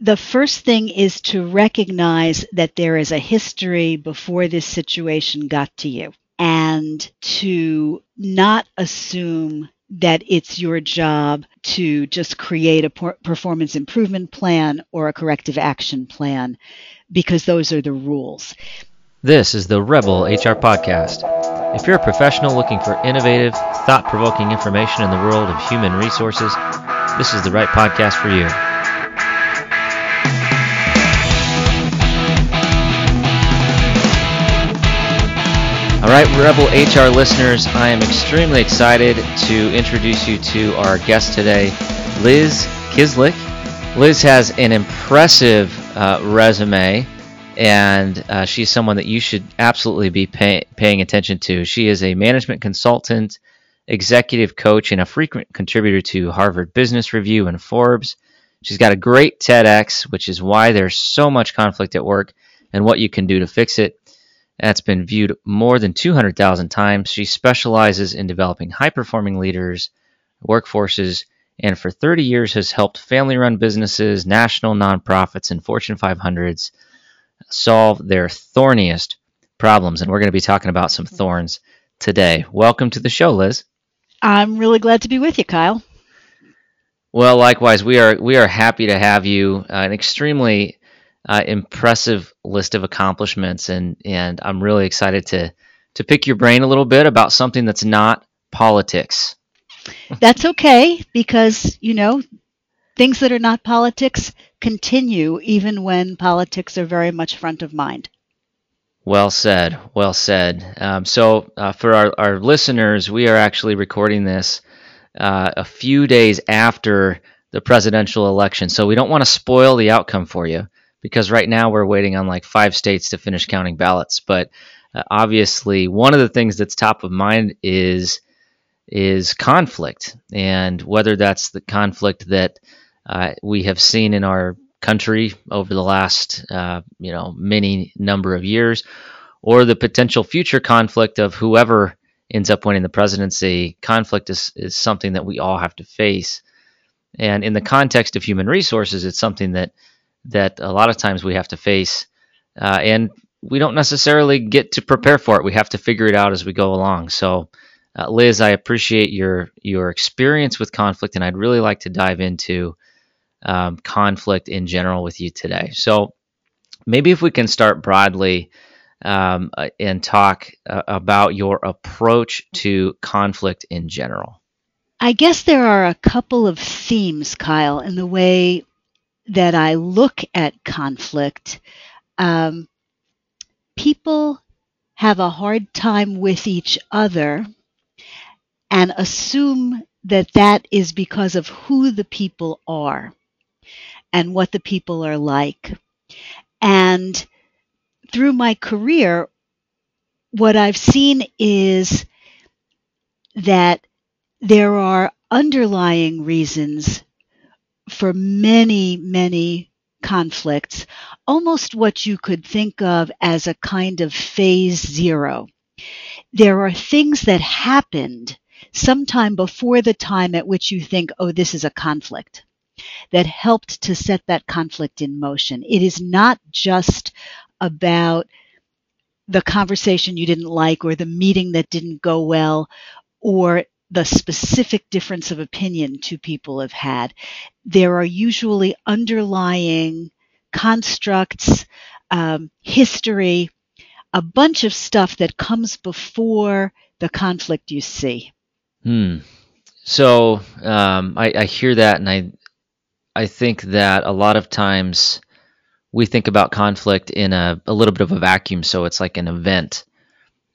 the first thing is to recognize that there is a history before this situation got to you and to not assume that it's your job to just create a performance improvement plan or a corrective action plan because those are the rules. This is the Rebel HR Podcast. If you're a professional looking for innovative, thought provoking information in the world of human resources, this is the right podcast for you. All right, Rebel HR listeners, I am extremely excited to introduce you to our guest today, Liz Kislik. Liz has an impressive uh, resume, and uh, she's someone that you should absolutely be pay- paying attention to. She is a management consultant, executive coach, and a frequent contributor to Harvard Business Review and Forbes. She's got a great TEDx, which is why there's so much conflict at work and what you can do to fix it. That's been viewed more than 200,000 times. She specializes in developing high performing leaders, workforces, and for 30 years has helped family run businesses, national nonprofits, and Fortune 500s solve their thorniest problems. And we're going to be talking about some thorns today. Welcome to the show, Liz. I'm really glad to be with you, Kyle. Well, likewise, we are we are happy to have you. Uh, an extremely uh, impressive list of accomplishments, and and I'm really excited to to pick your brain a little bit about something that's not politics. That's okay because you know things that are not politics continue even when politics are very much front of mind. Well said. Well said. Um, so, uh, for our, our listeners, we are actually recording this uh, a few days after the presidential election. So, we don't want to spoil the outcome for you because right now we're waiting on like five states to finish counting ballots. But uh, obviously, one of the things that's top of mind is is conflict, and whether that's the conflict that uh, we have seen in our country over the last uh, you know many number of years, or the potential future conflict of whoever ends up winning the presidency. Conflict is, is something that we all have to face. And in the context of human resources, it's something that that a lot of times we have to face, uh, and we don't necessarily get to prepare for it. We have to figure it out as we go along. So, uh, Liz, I appreciate your your experience with conflict, and I'd really like to dive into um, conflict in general with you today. So, maybe if we can start broadly um, uh, and talk uh, about your approach to conflict in general. I guess there are a couple of themes, Kyle, in the way that I look at conflict, um, people have a hard time with each other and assume that that is because of who the people are and what the people are like. And through my career, what I've seen is that there are underlying reasons for many, many conflicts, almost what you could think of as a kind of phase zero. There are things that happened sometime before the time at which you think, oh, this is a conflict that helped to set that conflict in motion. It is not just about the conversation you didn't like or the meeting that didn't go well or the specific difference of opinion two people have had. There are usually underlying constructs, um, history, a bunch of stuff that comes before the conflict you see. Hmm. So um, I, I hear that, and I I think that a lot of times we think about conflict in a, a little bit of a vacuum. So it's like an event.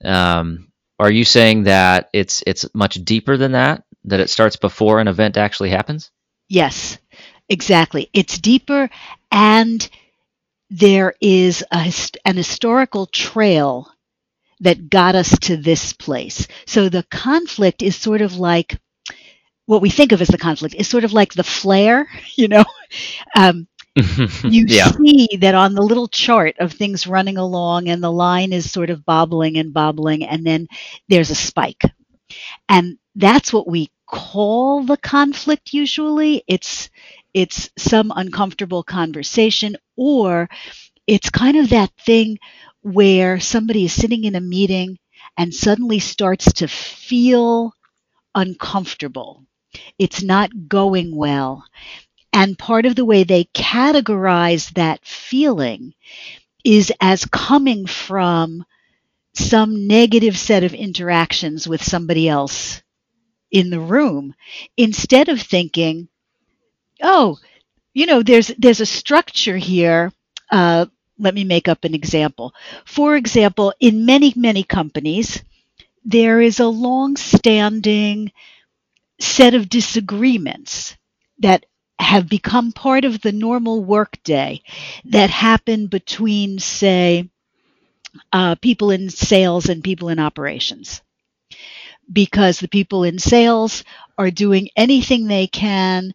Um, are you saying that it's it's much deeper than that? That it starts before an event actually happens? Yes, exactly. It's deeper, and there is a, an historical trail that got us to this place. So the conflict is sort of like what we think of as the conflict is sort of like the flare, you know. Um, you yeah. see that on the little chart of things running along and the line is sort of bobbling and bobbling and then there's a spike and that's what we call the conflict usually it's it's some uncomfortable conversation, or it's kind of that thing where somebody is sitting in a meeting and suddenly starts to feel uncomfortable. It's not going well. And part of the way they categorize that feeling is as coming from some negative set of interactions with somebody else in the room instead of thinking, oh, you know, there's there's a structure here. Uh, let me make up an example. For example, in many many companies, there is a long-standing set of disagreements that have become part of the normal workday that happen between, say, uh, people in sales and people in operations. Because the people in sales are doing anything they can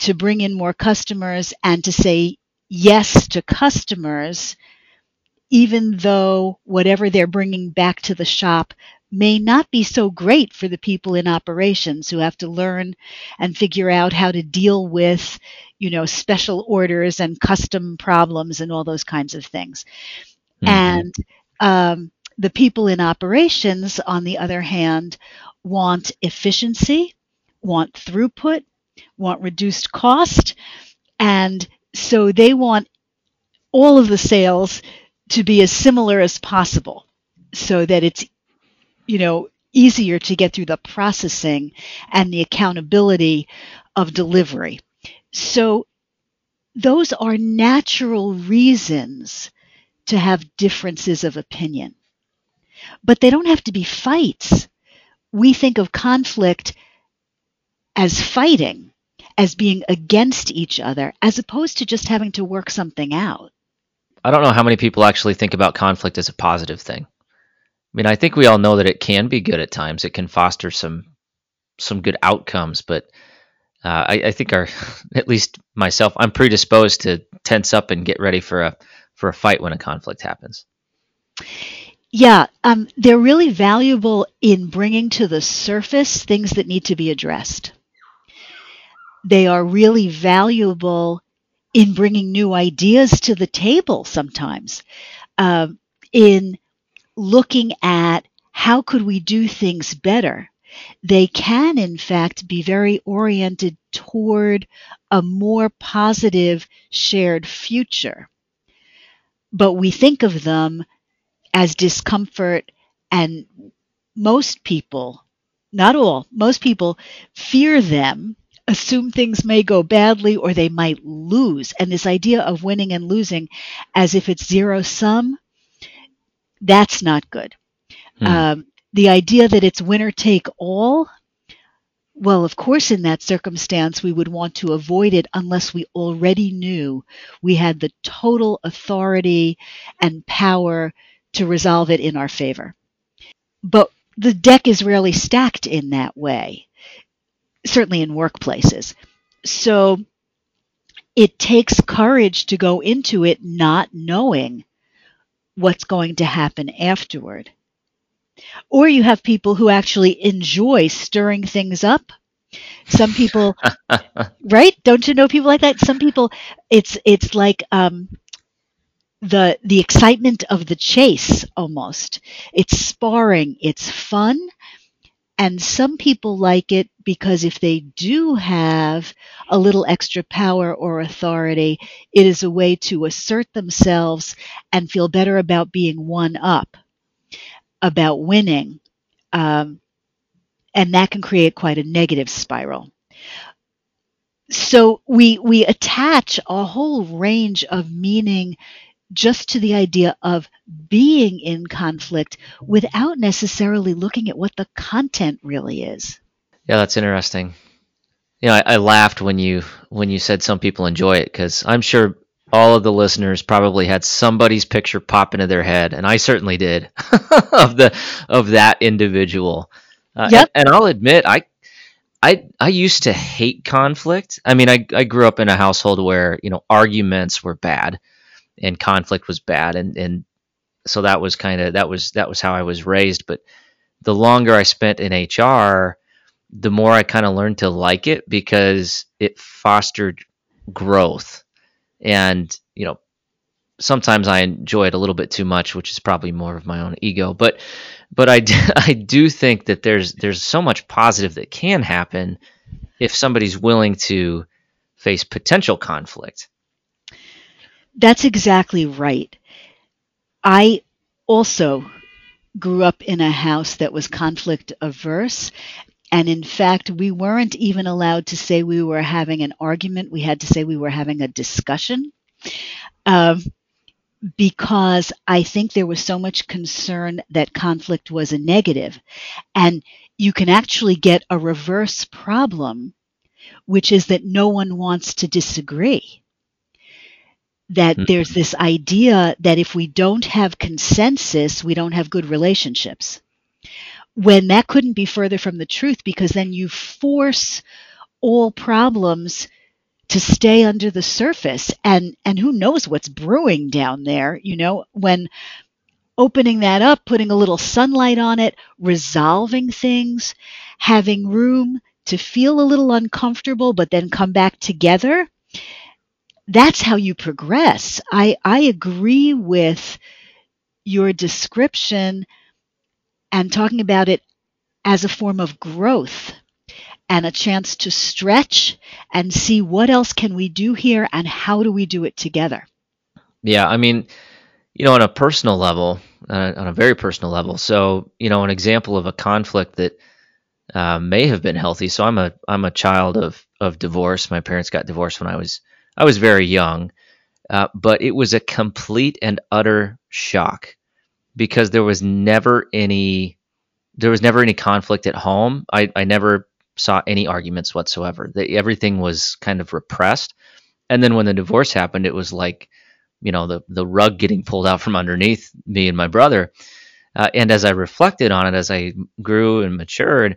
to bring in more customers and to say yes to customers, even though whatever they're bringing back to the shop may not be so great for the people in operations who have to learn and figure out how to deal with, you know, special orders and custom problems and all those kinds of things. Mm-hmm. And um, the people in operations, on the other hand, want efficiency, want throughput, want reduced cost, and so they want all of the sales to be as similar as possible so that it's you know easier to get through the processing and the accountability of delivery. So those are natural reasons to have differences of opinion. But they don't have to be fights. We think of conflict as fighting as being against each other as opposed to just having to work something out. I don't know how many people actually think about conflict as a positive thing. I mean, I think we all know that it can be good at times. It can foster some some good outcomes, but uh, I, I, think our, at least myself, I'm predisposed to tense up and get ready for a for a fight when a conflict happens. Yeah, um, they're really valuable in bringing to the surface things that need to be addressed. They are really valuable in bringing new ideas to the table sometimes, uh, in looking at how could we do things better. They can, in fact, be very oriented toward a more positive shared future. But we think of them as discomfort, and most people, not all, most people fear them assume things may go badly or they might lose. And this idea of winning and losing as if it's zero sum, that's not good. Hmm. Um, the idea that it's winner take all, well, of course, in that circumstance, we would want to avoid it unless we already knew we had the total authority and power to resolve it in our favor. But the deck is rarely stacked in that way certainly in workplaces. So it takes courage to go into it not knowing what's going to happen afterward. Or you have people who actually enjoy stirring things up. Some people, right? Don't you know people like that? Some people, it's it's like um, the the excitement of the chase almost. It's sparring. It's fun, and some people like it because if they do have a little extra power or authority, it is a way to assert themselves and feel better about being one up, about winning. Um, and that can create quite a negative spiral. So we we attach a whole range of meaning just to the idea of being in conflict without necessarily looking at what the content really is. Yeah, that's interesting. You know, I, I laughed when you when you said some people enjoy it because I'm sure all of the listeners probably had somebody's picture pop into their head, and I certainly did of the of that individual. Uh, yep. and, and I'll admit, I I I used to hate conflict. I mean, I I grew up in a household where you know arguments were bad and conflict was bad and and so that was kind of that was that was how I was raised but the longer I spent in HR the more I kind of learned to like it because it fostered growth. And, you know, sometimes I enjoy it a little bit too much, which is probably more of my own ego. But but I, I do think that there's there's so much positive that can happen if somebody's willing to face potential conflict. That's exactly right. I also grew up in a house that was conflict averse. And in fact, we weren't even allowed to say we were having an argument. We had to say we were having a discussion. Um, because I think there was so much concern that conflict was a negative. And you can actually get a reverse problem, which is that no one wants to disagree. That mm-hmm. there's this idea that if we don't have consensus, we don't have good relationships. When that couldn't be further from the truth, because then you force all problems to stay under the surface. And and who knows what's brewing down there you know when opening that up putting a little sunlight on it resolving things having room to feel a little uncomfortable but then come back together. That's how you progress. I i agree with your description and talking about it as a form of growth and a chance to stretch and see what else can we do here and how do we do it together. Yeah, I mean, you know, on a personal level, uh, on a very personal level. So, you know, an example of a conflict that uh, may have been healthy. So, I'm a I'm a child of of divorce. My parents got divorced when I was I was very young, uh, but it was a complete and utter shock because there was never any there was never any conflict at home. I, I never saw any arguments whatsoever. Everything was kind of repressed. And then when the divorce happened, it was like, you know, the the rug getting pulled out from underneath me and my brother. Uh, and as I reflected on it, as I grew and matured,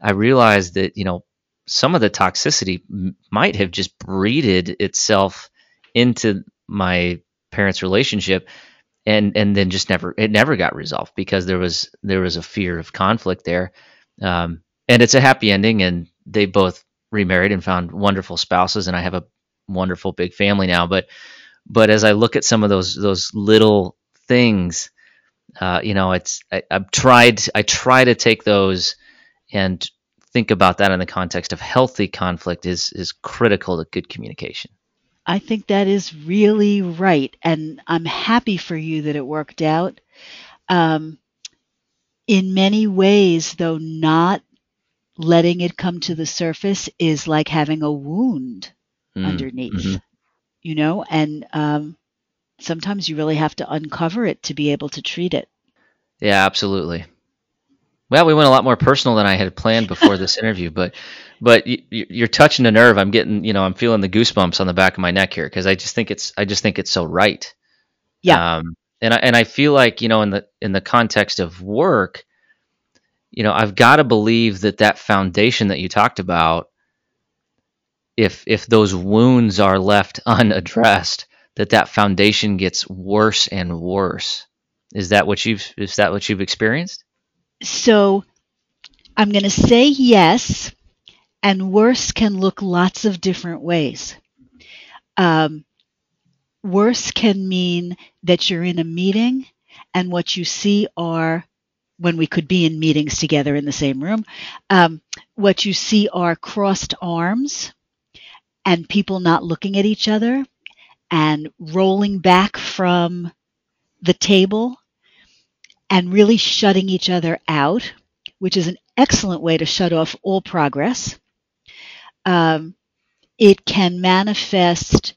I realized that you know some of the toxicity m- might have just breeded itself into my parents' relationship, and and then just never it never got resolved because there was there was a fear of conflict there. Um, and it's a happy ending, and they both remarried and found wonderful spouses, and I have a wonderful big family now. But but as I look at some of those those little things, uh, you know, it's I, I've tried I try to take those and think about that in the context of healthy conflict is is critical to good communication. I think that is really right, and I'm happy for you that it worked out. Um, in many ways, though not letting it come to the surface is like having a wound mm, underneath, mm-hmm. you know, and um, sometimes you really have to uncover it to be able to treat it. Yeah, absolutely. Well, we went a lot more personal than I had planned before this interview, but but you, are touching a nerve. I'm getting, you know, I'm feeling the goosebumps on the back of my neck here because I just think it's I just think it's so right. Yeah. Um, and I and I feel like you know in the in the context of work, you know, I've got to believe that that foundation that you talked about, if if those wounds are left unaddressed, that that foundation gets worse and worse. Is that what you've is that what you've experienced? So, I'm going to say yes, and worse can look lots of different ways. Um, worse can mean that you're in a meeting and what you see are when we could be in meetings together in the same room, um, what you see are crossed arms and people not looking at each other and rolling back from the table and really shutting each other out, which is an excellent way to shut off all progress. Um, it can manifest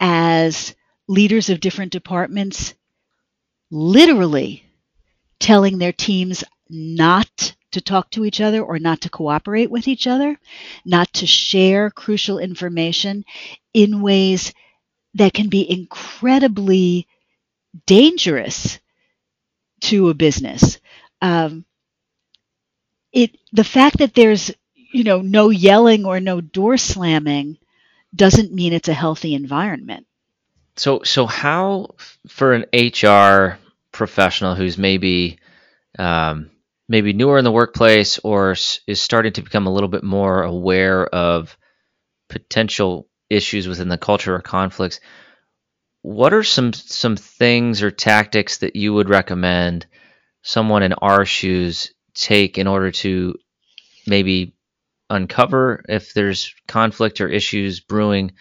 as leaders of different departments literally telling their teams not to talk to each other or not to cooperate with each other, not to share crucial information in ways that can be incredibly dangerous to a business. Um, it the fact that there's you know no yelling or no door slamming doesn't mean it's a healthy environment. So so how for an HR professional who's maybe um, maybe newer in the workplace or is starting to become a little bit more aware of potential issues within the culture or conflicts, what are some some things or tactics that you would recommend someone in our shoes take in order to maybe uncover if there's conflict or issues brewing?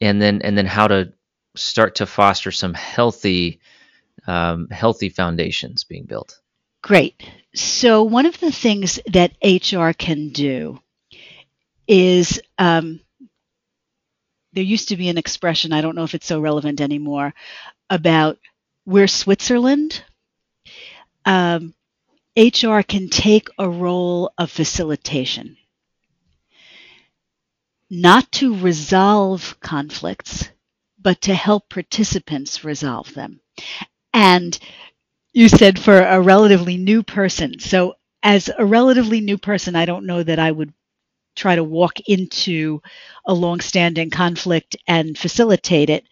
And then and then how to start to foster some healthy um, healthy foundations being built. Great. So one of the things that hr can do is um, there used to be an expression i don't know if it's so relevant anymore about we're switzerland um, hr can take a role of facilitation not to resolve conflicts, but to help participants resolve them. And you said for a relatively new person. So, as a relatively new person, I don't know that I would try to walk into a long-standing conflict and facilitate it.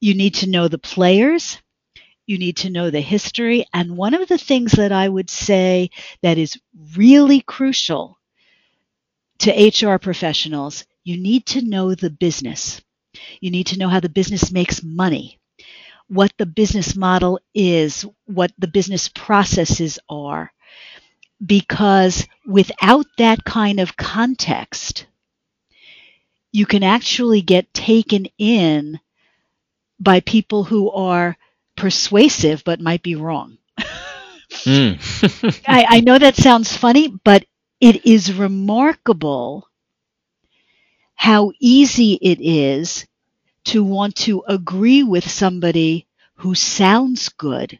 You need to know the players. You need to know the history. And one of the things that I would say that is really crucial to HR professionals you need to know the business. You need to know how the business makes money, what the business model is, what the business processes are. Because without that kind of context, you can actually get taken in by people who are persuasive but might be wrong. mm. I, I know that sounds funny, but it is remarkable how easy it is to want to agree with somebody who sounds good,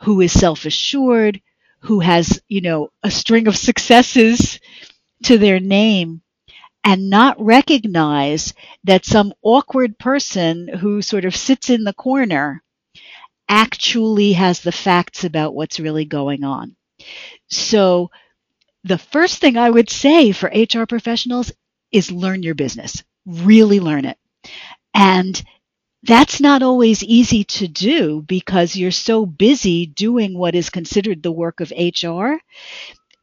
who is self assured, who has, you know, a string of successes to their name, and not recognize that some awkward person who sort of sits in the corner actually has the facts about what's really going on. So, the first thing I would say for HR professionals is learn your business. Really learn it. And that's not always easy to do because you're so busy doing what is considered the work of HR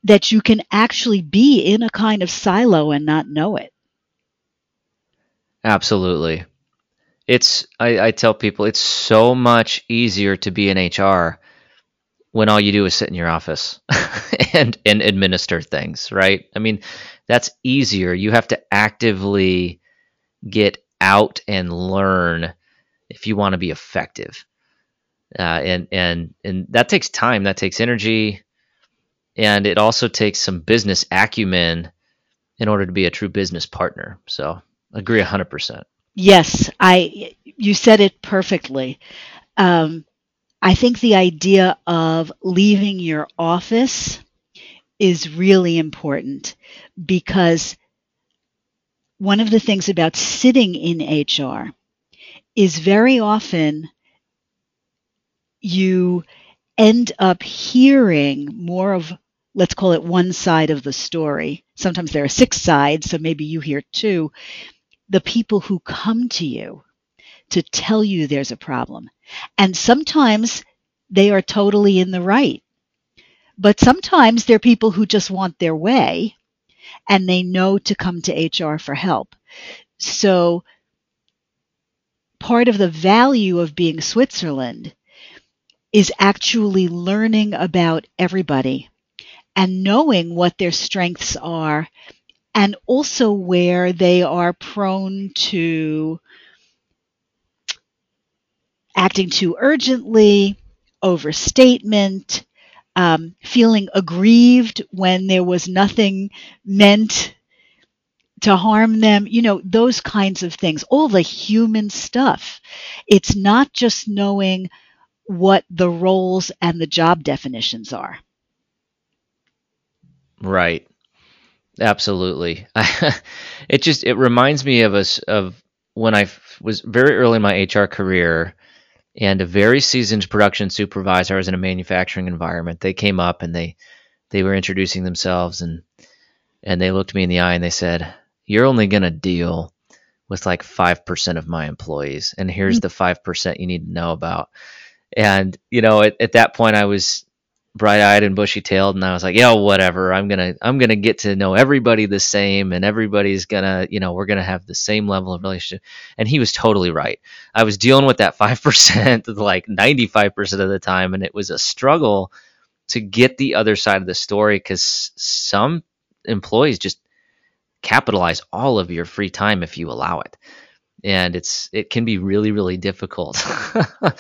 that you can actually be in a kind of silo and not know it. Absolutely. It's I, I tell people it's so much easier to be in HR when all you do is sit in your office and and administer things, right? I mean, that's easier. You have to actively get out and learn if you want to be effective. Uh, and and and that takes time. That takes energy, and it also takes some business acumen in order to be a true business partner. So, agree hundred percent. Yes, I. You said it perfectly. Um, I think the idea of leaving your office is really important because one of the things about sitting in HR is very often you end up hearing more of, let's call it one side of the story. Sometimes there are six sides, so maybe you hear two. The people who come to you to tell you there's a problem. And sometimes they are totally in the right. But sometimes they're people who just want their way and they know to come to HR for help. So part of the value of being Switzerland is actually learning about everybody and knowing what their strengths are and also where they are prone to acting too urgently, overstatement, um, feeling aggrieved when there was nothing meant to harm them, you know, those kinds of things, all the human stuff. It's not just knowing what the roles and the job definitions are. Right. Absolutely. it just it reminds me of us of when I was very early in my HR career and a very seasoned production supervisor. I was in a manufacturing environment. They came up and they they were introducing themselves and and they looked me in the eye and they said, "You're only going to deal with like 5% of my employees and here's mm-hmm. the 5% you need to know about." And you know, at, at that point I was bright-eyed and bushy-tailed and I was like, "Yeah, whatever. I'm going to I'm going to get to know everybody the same and everybody's going to, you know, we're going to have the same level of relationship." And he was totally right. I was dealing with that 5% like 95% of the time and it was a struggle to get the other side of the story cuz some employees just capitalize all of your free time if you allow it. And it's it can be really really difficult.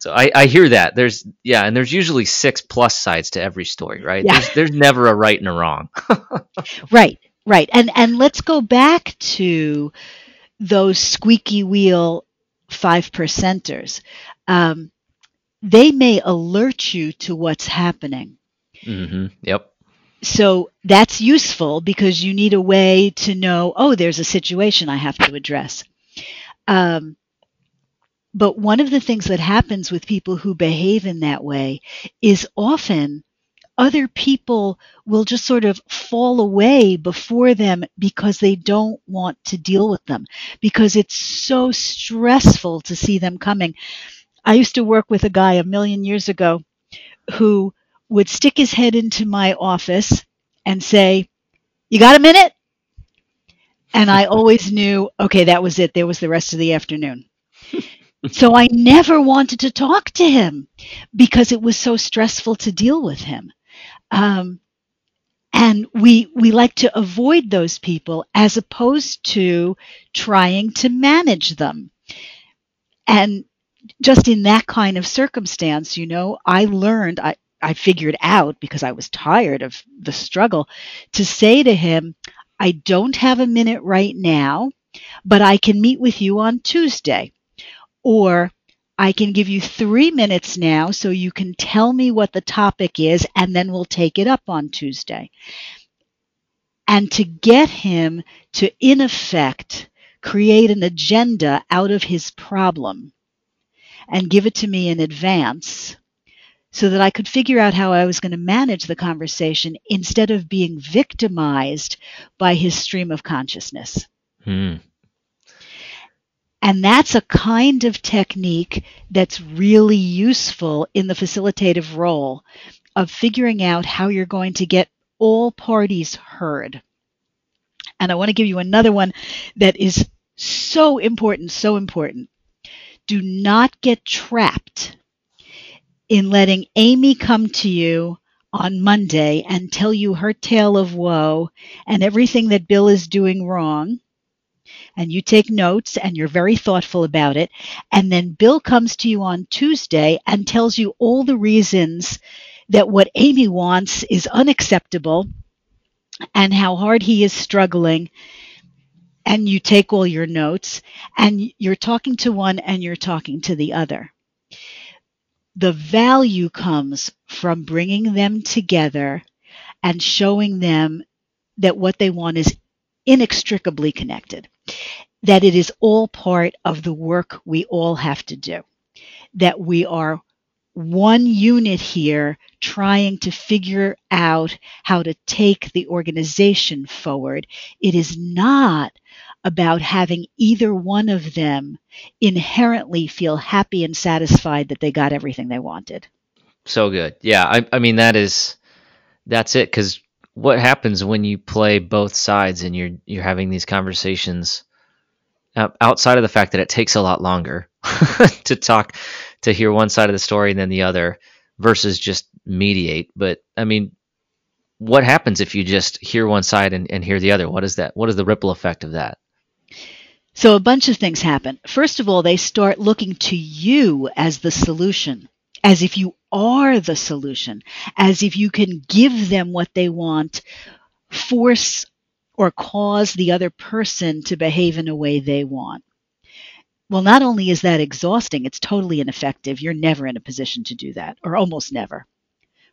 So I, I hear that. There's yeah, and there's usually six plus sides to every story, right? Yeah. There's, there's never a right and a wrong. right, right. And and let's go back to those squeaky wheel five percenters. Um, they may alert you to what's happening. Mm-hmm. Yep. So that's useful because you need a way to know, oh, there's a situation I have to address. Um, but one of the things that happens with people who behave in that way is often other people will just sort of fall away before them because they don't want to deal with them because it's so stressful to see them coming. I used to work with a guy a million years ago who would stick his head into my office and say, You got a minute? And I always knew, okay, that was it. There was the rest of the afternoon so I never wanted to talk to him because it was so stressful to deal with him. Um, and we we like to avoid those people as opposed to trying to manage them. And just in that kind of circumstance, you know, I learned I I figured out because I was tired of the struggle to say to him, I don't have a minute right now, but I can meet with you on Tuesday or I can give you three minutes now so you can tell me what the topic is, and then we'll take it up on Tuesday. And to get him to, in effect, create an agenda out of his problem and give it to me in advance so that I could figure out how I was going to manage the conversation instead of being victimized by his stream of consciousness. Hmm. And that's a kind of technique that's really useful in the facilitative role of figuring out how you're going to get all parties heard. And I want to give you another one that is so important, so important. Do not get trapped in letting Amy come to you on Monday and tell you her tale of woe and everything that Bill is doing wrong and you take notes and you're very thoughtful about it. And then Bill comes to you on Tuesday and tells you all the reasons that what Amy wants is unacceptable and how hard he is struggling. And you take all your notes and you're talking to one and you're talking to the other. The value comes from bringing them together and showing them that what they want is inextricably connected that it is all part of the work we all have to do, that we are one unit here trying to figure out how to take the organization forward. It is not about having either one of them inherently feel happy and satisfied that they got everything they wanted. So good. Yeah, I, I mean that is that's it because what happens when you play both sides and you're you're having these conversations uh, outside of the fact that it takes a lot longer to talk to hear one side of the story and then the other versus just mediate but i mean what happens if you just hear one side and, and hear the other what is that what is the ripple effect of that so a bunch of things happen first of all they start looking to you as the solution as if you are the solution, as if you can give them what they want, force or cause the other person to behave in a way they want. Well, not only is that exhausting, it's totally ineffective. You're never in a position to do that, or almost never,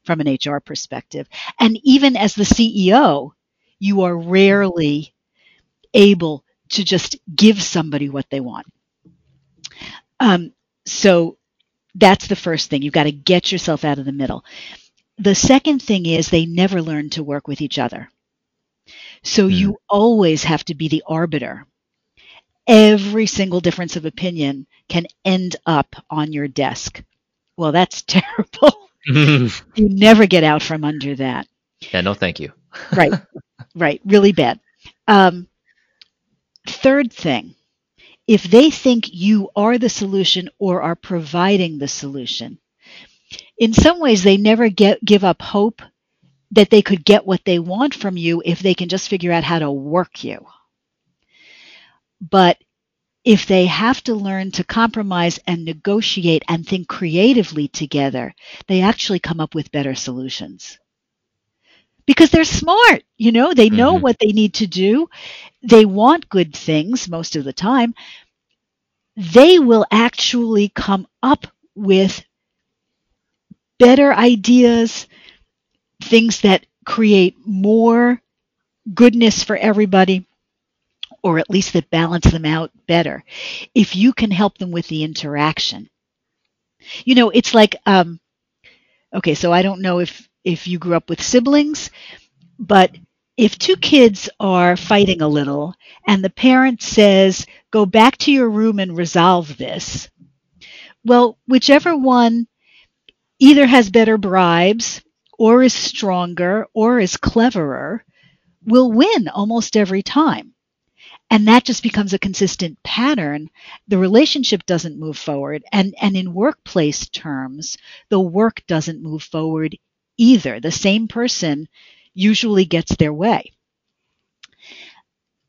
from an HR perspective. And even as the CEO, you are rarely able to just give somebody what they want. Um, so that's the first thing. You've got to get yourself out of the middle. The second thing is they never learn to work with each other. So mm. you always have to be the arbiter. Every single difference of opinion can end up on your desk. Well, that's terrible. you never get out from under that. Yeah, no, thank you. right, right, really bad. Um, third thing, if they think you are the solution or are providing the solution, in some ways they never get give up hope that they could get what they want from you if they can just figure out how to work you. But if they have to learn to compromise and negotiate and think creatively together, they actually come up with better solutions. Because they're smart, you know, they know mm-hmm. what they need to do. They want good things most of the time. They will actually come up with better ideas, things that create more goodness for everybody or at least that balance them out better if you can help them with the interaction you know it's like um, okay so i don't know if if you grew up with siblings but if two kids are fighting a little and the parent says go back to your room and resolve this well whichever one either has better bribes or is stronger or is cleverer will win almost every time. And that just becomes a consistent pattern. The relationship doesn't move forward. And and in workplace terms the work doesn't move forward either the same person usually gets their way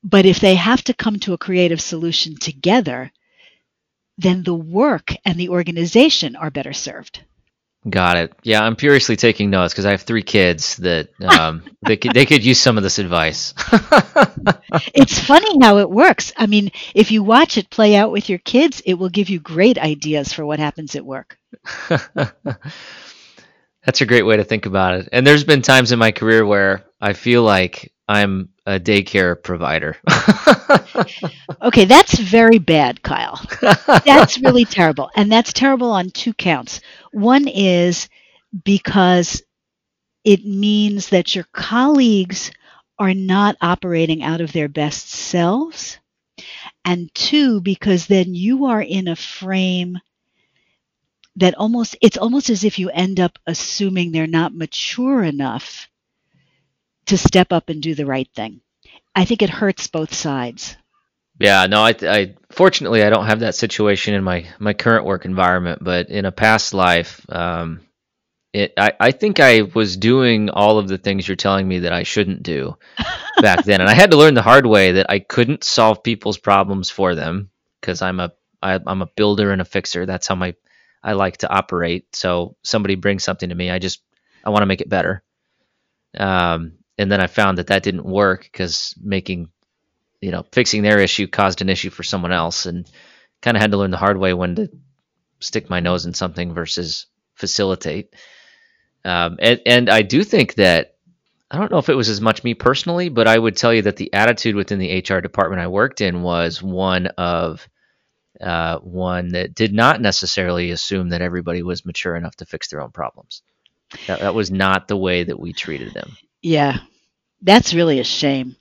but if they have to come to a creative solution together then the work and the organization are better served Got it. Yeah, I'm furiously taking notes because I have three kids that um, they could they could use some of this advice. it's funny how it works. I mean, if you watch it play out with your kids, it will give you great ideas for what happens at work. That's a great way to think about it. And there's been times in my career where I feel like I'm a daycare provider. okay, that's very bad, Kyle. That's really terrible. And that's terrible on two counts. One is because it means that your colleagues are not operating out of their best selves. And two, because then you are in a frame that almost, it's almost as if you end up assuming they're not mature enough to step up and do the right thing. I think it hurts both sides. Yeah, no, I, I fortunately I don't have that situation in my my current work environment, but in a past life, um, it I, I think I was doing all of the things you're telling me that I shouldn't do back then, and I had to learn the hard way that I couldn't solve people's problems for them because I'm a I, I'm a builder and a fixer. That's how my I like to operate. So somebody brings something to me, I just I want to make it better. Um, and then I found that that didn't work because making you know, fixing their issue caused an issue for someone else, and kind of had to learn the hard way when to stick my nose in something versus facilitate. Um, and, and I do think that I don't know if it was as much me personally, but I would tell you that the attitude within the HR department I worked in was one of uh, one that did not necessarily assume that everybody was mature enough to fix their own problems. That, that was not the way that we treated them. Yeah, that's really a shame.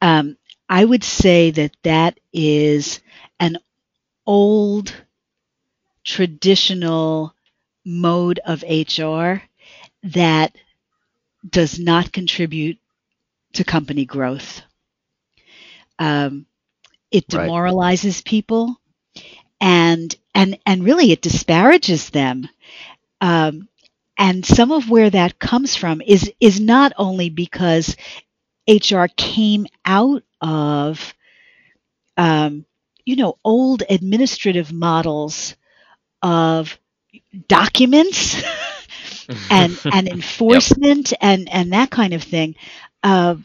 Um, I would say that that is an old traditional mode of HR that does not contribute to company growth. Um, it demoralizes right. people, and and and really it disparages them. Um, and some of where that comes from is is not only because HR came out of, um, you know, old administrative models of documents and and enforcement yep. and and that kind of thing. Uh,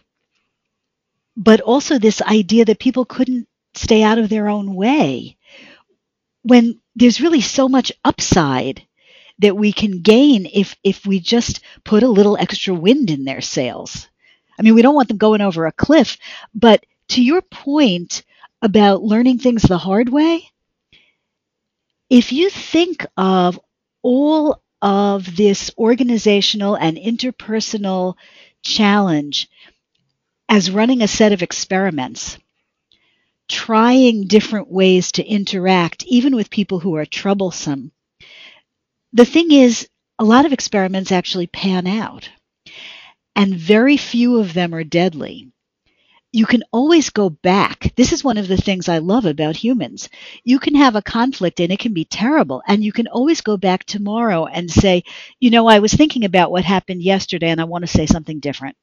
but also this idea that people couldn't stay out of their own way when there's really so much upside that we can gain if if we just put a little extra wind in their sails. I mean, we don't want them going over a cliff, but to your point about learning things the hard way, if you think of all of this organizational and interpersonal challenge as running a set of experiments, trying different ways to interact, even with people who are troublesome, the thing is, a lot of experiments actually pan out, and very few of them are deadly. You can always go back. This is one of the things I love about humans. You can have a conflict and it can be terrible, and you can always go back tomorrow and say, you know, I was thinking about what happened yesterday and I want to say something different.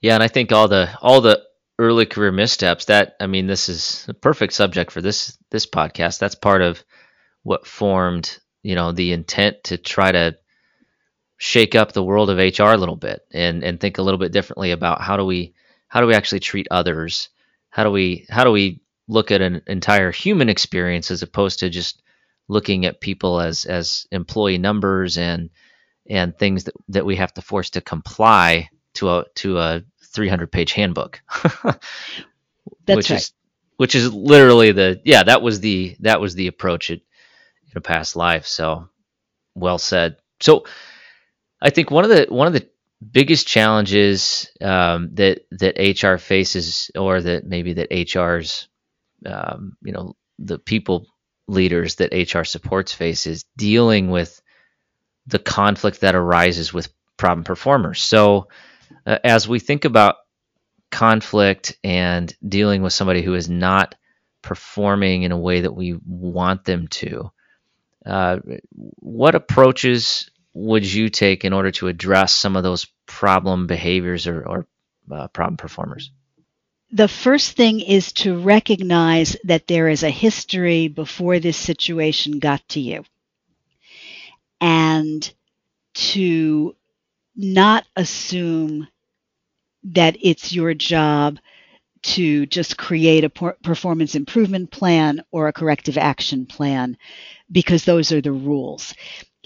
Yeah, and I think all the all the early career missteps that I mean this is a perfect subject for this this podcast. That's part of what formed, you know, the intent to try to shake up the world of HR a little bit and and think a little bit differently about how do we how do we actually treat others? How do we how do we look at an entire human experience as opposed to just looking at people as as employee numbers and and things that, that we have to force to comply to a to a 300 page handbook. That's which right. is which is literally the yeah that was the that was the approach in, in a past life. So well said. So I think one of the one of the biggest challenges um, that that HR faces, or that maybe that HR's um, you know the people leaders that HR supports face is dealing with the conflict that arises with problem performers. So uh, as we think about conflict and dealing with somebody who is not performing in a way that we want them to, uh, what approaches would you take in order to address some of those problem behaviors or, or uh, problem performers? The first thing is to recognize that there is a history before this situation got to you. And to not assume that it's your job to just create a performance improvement plan or a corrective action plan because those are the rules.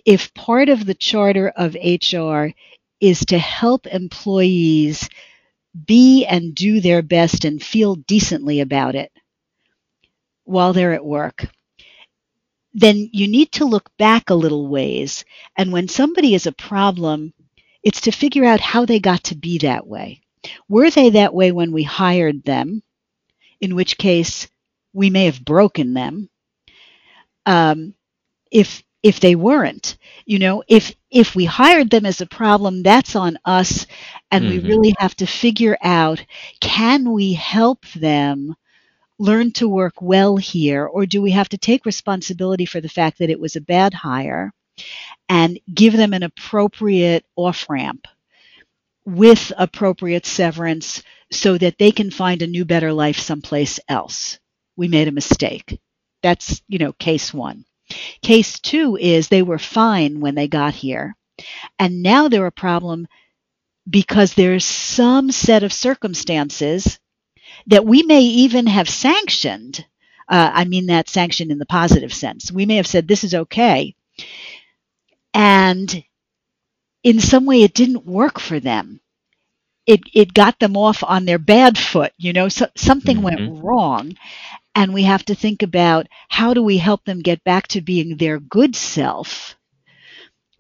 If part of the charter of HR is to help employees be and do their best and feel decently about it while they're at work, then you need to look back a little ways. And when somebody is a problem, it's to figure out how they got to be that way. Were they that way when we hired them? In which case, we may have broken them. Um, if if they weren't, you know, if if we hired them as a problem, that's on us, and mm-hmm. we really have to figure out: can we help them learn to work well here, or do we have to take responsibility for the fact that it was a bad hire and give them an appropriate off ramp? with appropriate severance so that they can find a new, better life someplace else. We made a mistake. That's, you know, case one. Case two is they were fine when they got here, and now they're a problem because there's some set of circumstances that we may even have sanctioned. Uh, I mean that sanctioned in the positive sense. We may have said this is okay. And in some way it didn't work for them. It it got them off on their bad foot, you know, so, something mm-hmm. went wrong. And we have to think about how do we help them get back to being their good self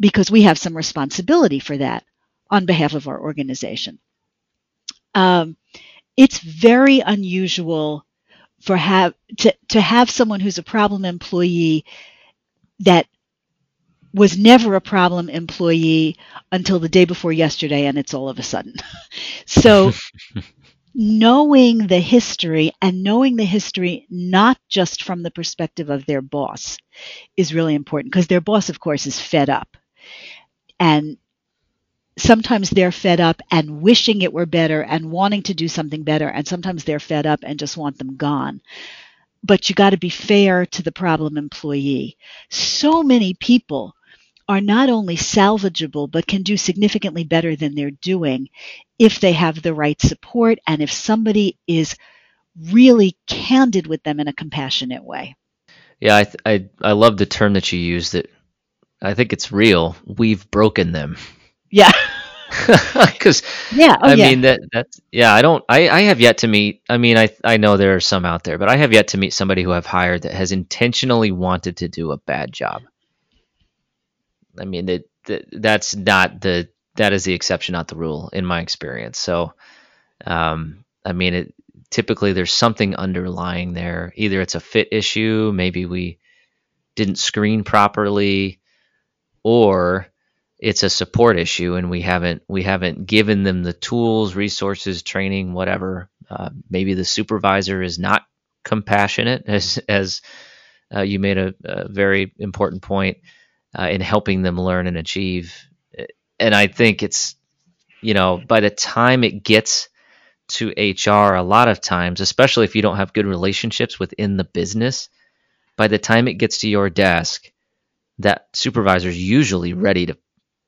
because we have some responsibility for that on behalf of our organization. Um, it's very unusual for have to, to have someone who's a problem employee that was never a problem employee until the day before yesterday and it's all of a sudden. so knowing the history and knowing the history not just from the perspective of their boss is really important because their boss of course is fed up. And sometimes they're fed up and wishing it were better and wanting to do something better and sometimes they're fed up and just want them gone but you got to be fair to the problem employee. So many people are not only salvageable, but can do significantly better than they're doing if they have the right support and if somebody is really candid with them in a compassionate way. Yeah, I, I, I love the term that you used that I think it's real. We've broken them. Yeah. Because yeah, oh, I yeah. mean that that's yeah. I don't. I I have yet to meet. I mean, I I know there are some out there, but I have yet to meet somebody who I've hired that has intentionally wanted to do a bad job. I mean, it, that's not the that is the exception, not the rule, in my experience. So, um, I mean, it, typically there's something underlying there. Either it's a fit issue, maybe we didn't screen properly, or it's a support issue and we haven't we haven't given them the tools resources training whatever uh, maybe the supervisor is not compassionate as as uh, you made a, a, very important point uh, in helping them learn and achieve and i think it's you know by the time it gets to hr a lot of times especially if you don't have good relationships within the business by the time it gets to your desk that supervisor is usually ready to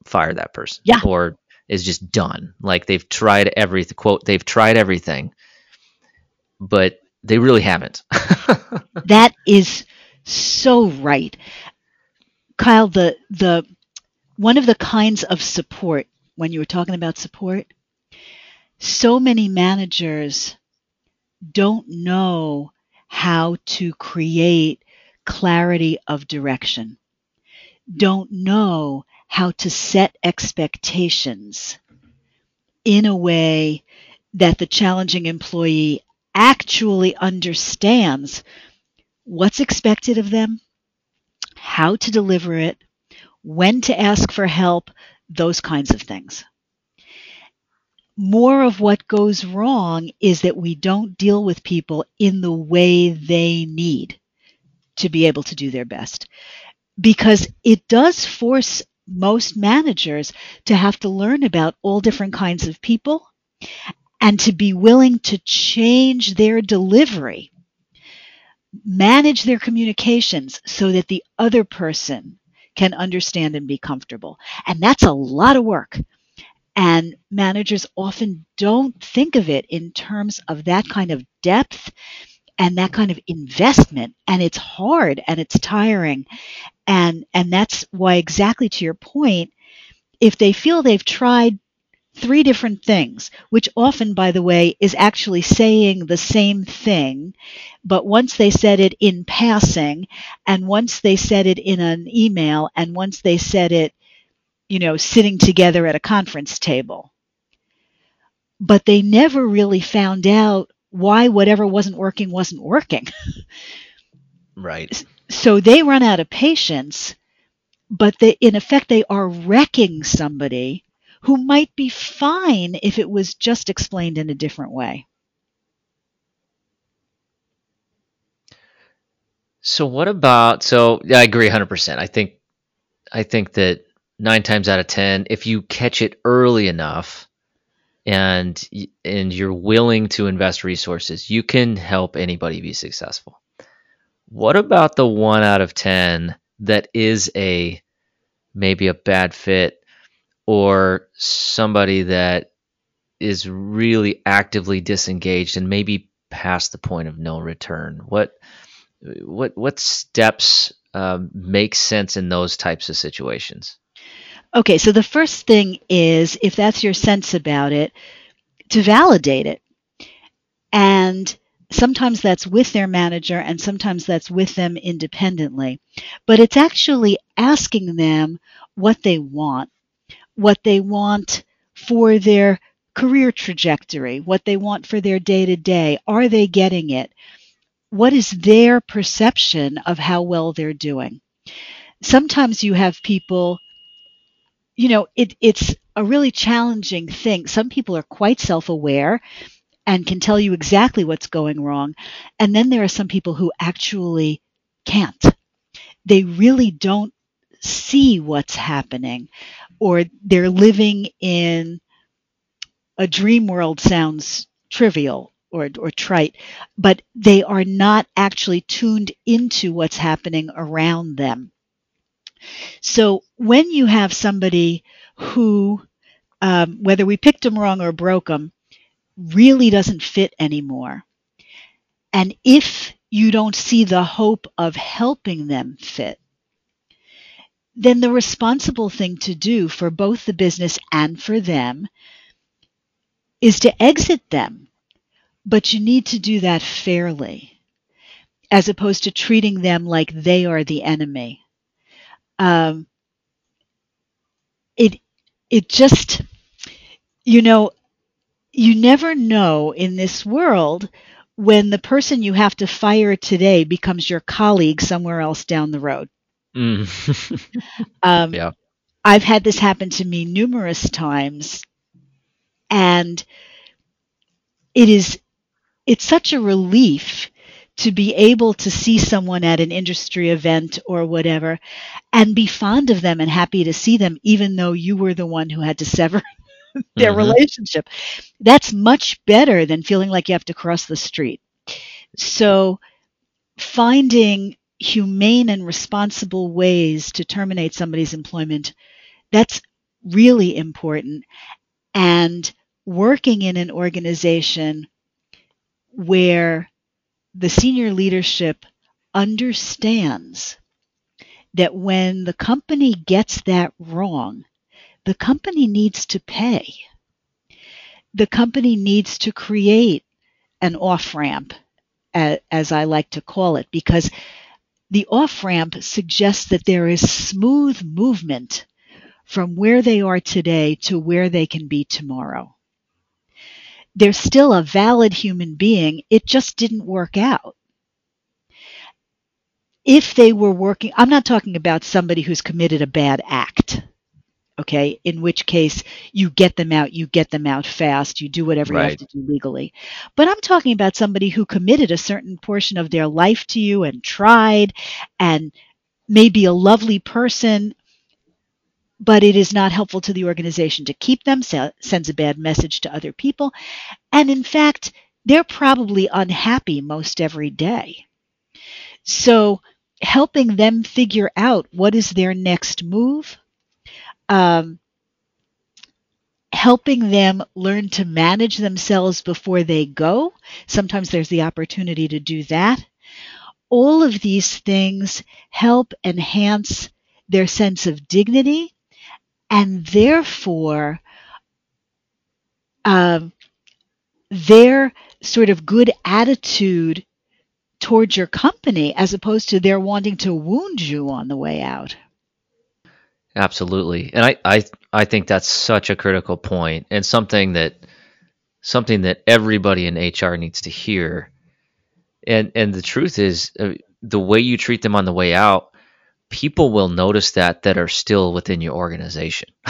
fire that person yeah. or is just done. Like they've tried everything, quote, they've tried everything, but they really haven't. that is so right. Kyle, the the one of the kinds of support when you were talking about support, so many managers don't know how to create clarity of direction, don't know how to set expectations in a way that the challenging employee actually understands what's expected of them, how to deliver it, when to ask for help, those kinds of things. More of what goes wrong is that we don't deal with people in the way they need to be able to do their best. Because it does force most managers to have to learn about all different kinds of people and to be willing to change their delivery, manage their communications so that the other person can understand and be comfortable. And that's a lot of work. And managers often don't think of it in terms of that kind of depth and that kind of investment. And it's hard and it's tiring and and that's why exactly to your point if they feel they've tried three different things which often by the way is actually saying the same thing but once they said it in passing and once they said it in an email and once they said it you know sitting together at a conference table. But they never really found out why whatever wasn't working wasn't working. Right. So they run out of patience, but they, in effect, they are wrecking somebody who might be fine if it was just explained in a different way. So what about so I agree 100%. I think I think that 9 times out of 10 if you catch it early enough and and you're willing to invest resources, you can help anybody be successful. What about the one out of 10 that is a maybe a bad fit or somebody that is really actively disengaged and maybe past the point of no return? What what what steps um, make sense in those types of situations? Okay, so the first thing is if that's your sense about it, to validate it. And sometimes that's with their manager and sometimes that's with them independently. But it's actually asking them what they want, what they want for their career trajectory, what they want for their day to day. Are they getting it? What is their perception of how well they're doing? Sometimes you have people, you know, it, it's a really challenging thing. Some people are quite self aware and can tell you exactly what's going wrong. And then there are some people who actually can't. They really don't see what's happening, or they're living in a dream world sounds trivial or, or trite, but they are not actually tuned into what's happening around them. So when you have somebody who, um, whether we picked them wrong or broke them, really doesn't fit anymore. And if you don't see the hope of helping them fit, then the responsible thing to do for both the business and for them is to exit them. But you need to do that fairly, as opposed to treating them like they are the enemy. Um, it it just you know you never know in this world when the person you have to fire today becomes your colleague somewhere else down the road. Mm. um, yeah. I've had this happen to me numerous times, and it is it's such a relief to be able to see someone at an industry event or whatever and be fond of them and happy to see them even though you were the one who had to sever their mm-hmm. relationship that's much better than feeling like you have to cross the street so finding humane and responsible ways to terminate somebody's employment that's really important and working in an organization where the senior leadership understands that when the company gets that wrong, the company needs to pay. The company needs to create an off ramp, as I like to call it, because the off ramp suggests that there is smooth movement from where they are today to where they can be tomorrow they're still a valid human being. It just didn't work out. If they were working, I'm not talking about somebody who's committed a bad act, okay, in which case you get them out, you get them out fast, you do whatever right. you have to do legally. But I'm talking about somebody who committed a certain portion of their life to you and tried and may be a lovely person but it is not helpful to the organization to keep them, sends a bad message to other people. And in fact, they're probably unhappy most every day. So, helping them figure out what is their next move, um, helping them learn to manage themselves before they go. Sometimes there's the opportunity to do that. All of these things help enhance their sense of dignity and therefore um, their sort of good attitude towards your company as opposed to their wanting to wound you on the way out. Absolutely. And I, I I think that's such a critical point and something that something that everybody in HR needs to hear. And and the truth is uh, the way you treat them on the way out people will notice that that are still within your organization.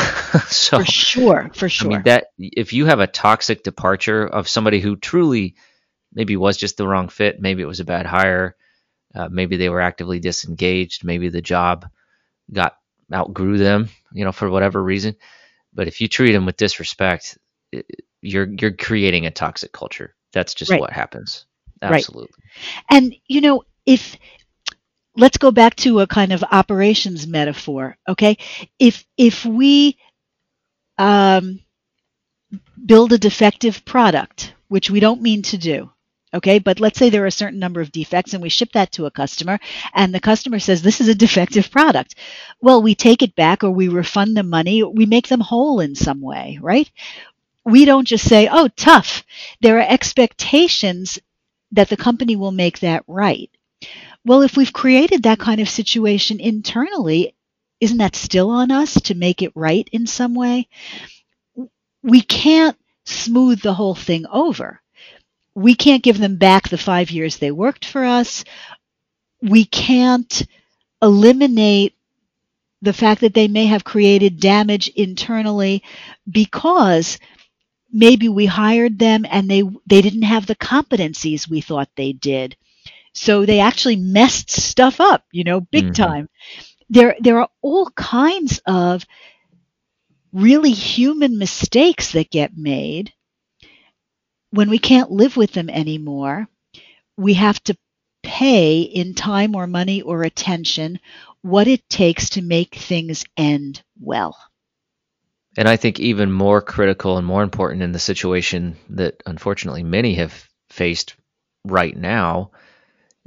so for sure, for sure. I mean that if you have a toxic departure of somebody who truly maybe was just the wrong fit, maybe it was a bad hire, uh, maybe they were actively disengaged, maybe the job got outgrew them, you know, for whatever reason. But if you treat them with disrespect, you're you're creating a toxic culture. That's just right. what happens. Absolutely. Right. And you know, if let's go back to a kind of operations metaphor okay if if we um, build a defective product which we don't mean to do okay? But let's say there are a certain number of defects and we ship that to a customer and the customer says this is a defective product. Well we take it back or we refund the money. We make them whole in some way right? We don't just say oh tough. There are expectations that the company will make that right. Well, if we've created that kind of situation internally, isn't that still on us to make it right in some way? We can't smooth the whole thing over. We can't give them back the five years they worked for us. We can't eliminate the fact that they may have created damage internally because maybe we hired them and they they didn't have the competencies we thought they did so they actually messed stuff up, you know, big mm-hmm. time. There, there are all kinds of really human mistakes that get made when we can't live with them anymore. We have to pay in time or money or attention what it takes to make things end well. And I think even more critical and more important in the situation that unfortunately many have faced right now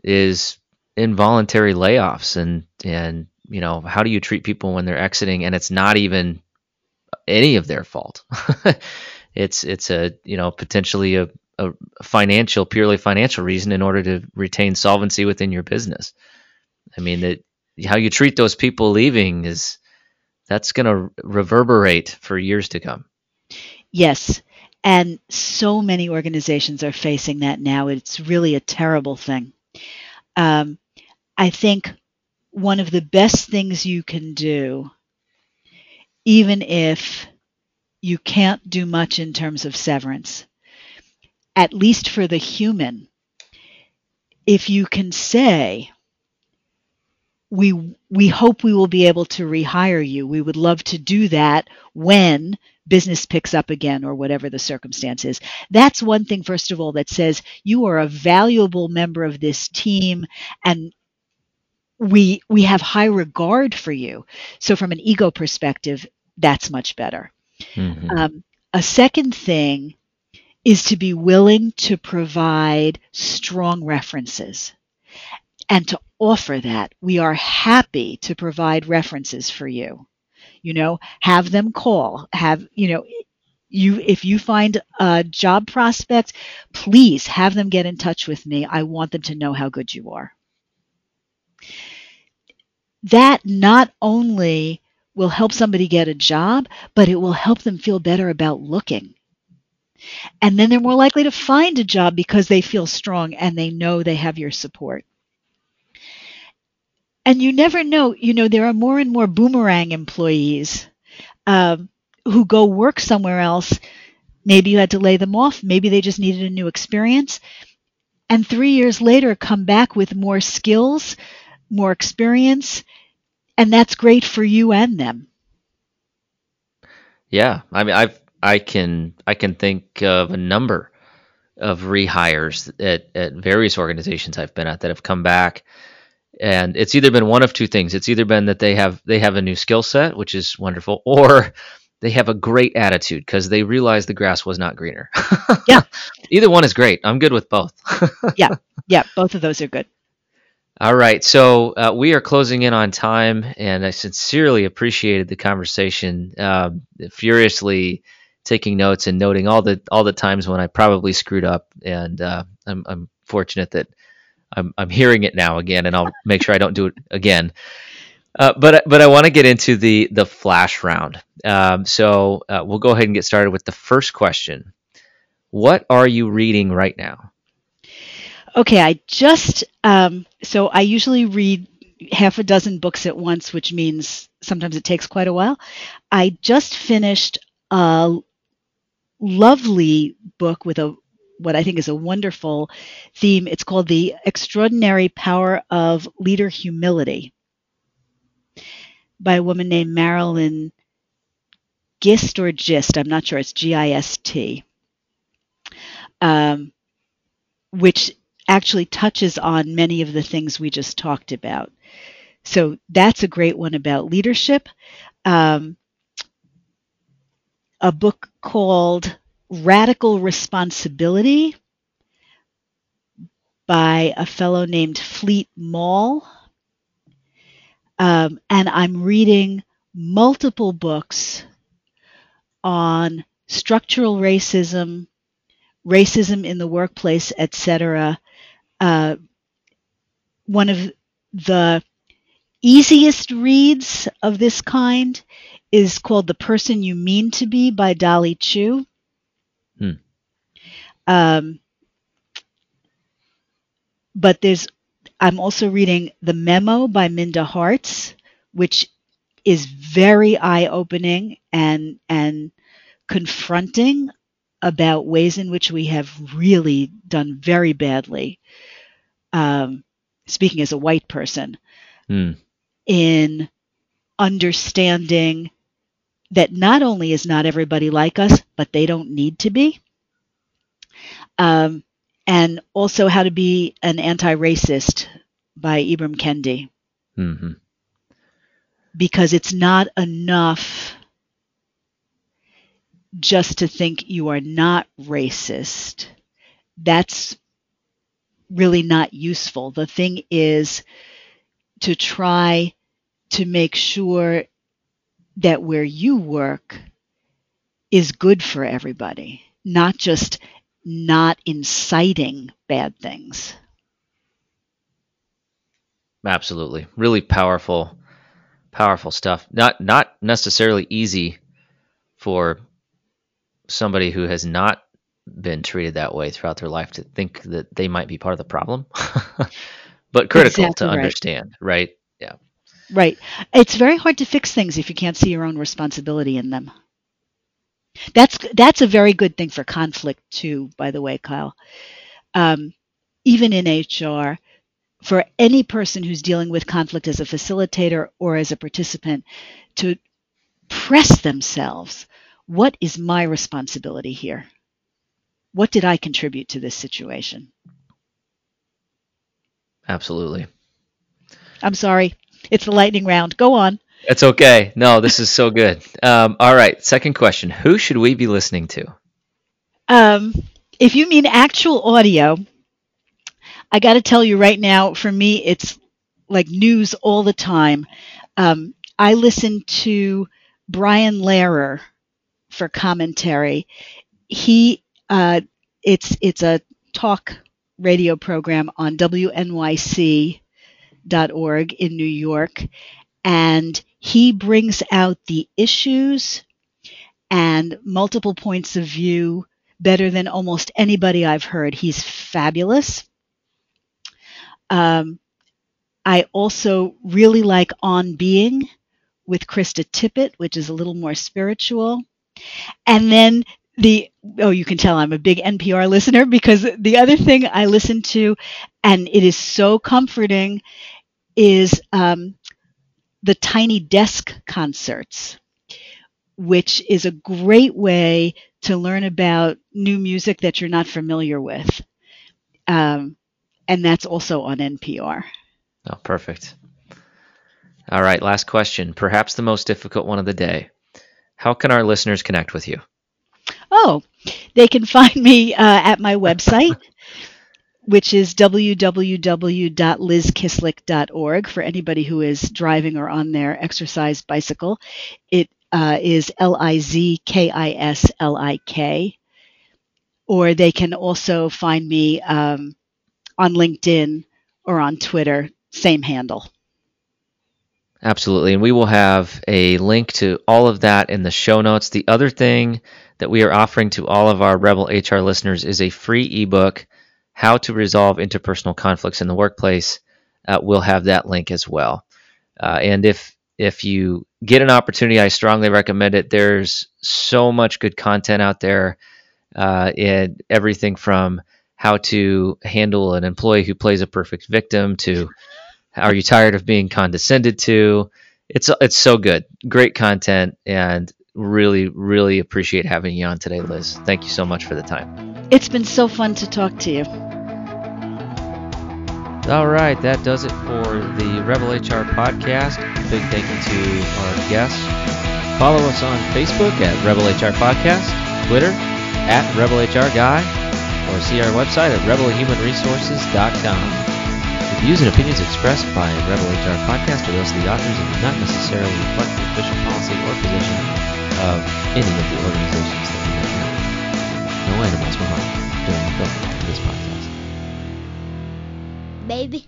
is involuntary layoffs and and you know how do you treat people when they're exiting and it's not even any of their fault it's it's a you know potentially a, a financial purely financial reason in order to retain solvency within your business. I mean that how you treat those people leaving is that's going to reverberate for years to come. Yes. And so many organizations are facing that now. It's really a terrible thing. Um, I think one of the best things you can do even if you can't do much in terms of severance, at least for the human, if you can say, we we hope we will be able to rehire you. We would love to do that when business picks up again or whatever the circumstance is. That's one thing first of all that says you are a valuable member of this team and we we have high regard for you. So from an ego perspective, that's much better. Mm-hmm. Um, a second thing is to be willing to provide strong references and to offer that. We are happy to provide references for you. You know, have them call, have, you know, you if you find a job prospect, please have them get in touch with me. I want them to know how good you are. That not only will help somebody get a job, but it will help them feel better about looking. And then they're more likely to find a job because they feel strong and they know they have your support. And you never know, you know, there are more and more boomerang employees um, who go work somewhere else. Maybe you had to lay them off. Maybe they just needed a new experience. And three years later, come back with more skills, more experience, and that's great for you and them. Yeah, I mean, I've I can I can think of a number of rehires at at various organizations I've been at that have come back, and it's either been one of two things. It's either been that they have they have a new skill set, which is wonderful, or they have a great attitude because they realize the grass was not greener. yeah, either one is great. I'm good with both. yeah, yeah, both of those are good. All right, so uh, we are closing in on time, and I sincerely appreciated the conversation. Uh, furiously taking notes and noting all the all the times when I probably screwed up, and uh, I'm, I'm fortunate that I'm, I'm hearing it now again, and I'll make sure I don't do it again. Uh, but but I want to get into the the flash round. Um, so uh, we'll go ahead and get started with the first question. What are you reading right now? Okay, I just um, so I usually read half a dozen books at once, which means sometimes it takes quite a while. I just finished a lovely book with a what I think is a wonderful theme. It's called The Extraordinary Power of Leader Humility by a woman named Marilyn Gist or Gist. I'm not sure. It's G I S T. Um, which actually touches on many of the things we just talked about. So that's a great one about leadership. Um, a book called Radical Responsibility by a fellow named Fleet Maull. Um, and I'm reading multiple books on structural racism, racism in the workplace, etc., uh, one of the easiest reads of this kind is called The Person You Mean to Be by Dolly Chugh. Hmm. Um, but there's, I'm also reading The Memo by Minda Harts, which is very eye opening and, and confronting about ways in which we have really done very badly, um, speaking as a white person, mm. in understanding that not only is not everybody like us, but they don't need to be. Um, and also how to be an anti-racist by Ibram Kendi. Mm-hmm. Because it's not enough just to think you are not racist. That's really not useful. The thing is to try to make sure that where you work is good for everybody, not just not inciting bad things. Absolutely. Really powerful powerful stuff. Not not necessarily easy for somebody who has not been treated that way throughout their life to think that they might be part of the problem, but critical exactly to understand, right. right? Yeah. Right. It's very hard to fix things if you can't see your own responsibility in them. That's that's a very good thing for conflict too, by the way, Kyle. Um, even in HR, for any person who's dealing with conflict as a facilitator or as a participant, to press themselves, what is my responsibility here? What did I contribute to this situation? Absolutely. I'm sorry. It's the lightning round. Go on. It's okay. No, this is so good. Um, all right. Second question Who should we be listening to? Um, if you mean actual audio, I got to tell you right now, for me, it's like news all the time. Um, I listen to Brian Lehrer for commentary. He, uh, it's it's a talk radio program on WNYC.org in New York, and he brings out the issues and multiple points of view better than almost anybody I've heard. He's fabulous. Um, I also really like On Being with Krista Tippett, which is a little more spiritual. And then the oh you can tell i'm a big npr listener because the other thing i listen to and it is so comforting is um, the tiny desk concerts which is a great way to learn about new music that you're not familiar with. Um, and that's also on npr oh perfect. All right last question perhaps the most difficult one of the day how can our listeners connect with you Oh, they can find me uh, at my website, which is www.lizkislik.org for anybody who is driving or on their exercise bicycle. It uh, is L I Z K I S L I K. Or they can also find me um, on LinkedIn or on Twitter, same handle. Absolutely. And we will have a link to all of that in the show notes. The other thing that we are offering to all of our Rebel HR listeners is a free ebook, How to Resolve Interpersonal Conflicts in the Workplace. Uh, we'll have that link as well. Uh, and if if you get an opportunity, I strongly recommend it. There's so much good content out there, uh, and everything from how to handle an employee who plays a perfect victim to are you tired of being condescended to? It's it's so good, great content, and really, really appreciate having you on today, Liz. Thank you so much for the time. It's been so fun to talk to you. All right, that does it for the Rebel HR podcast. Big thank you to our guests. Follow us on Facebook at Rebel HR Podcast, Twitter at Rebel HR Guy, or see our website at rebelhumanresources.com. Views and opinions expressed by Rebel HR Podcast are those of the authors and do not necessarily reflect the official policy or position of any of the organizations that we represent. No animals were harmed during the filming of this podcast. Baby.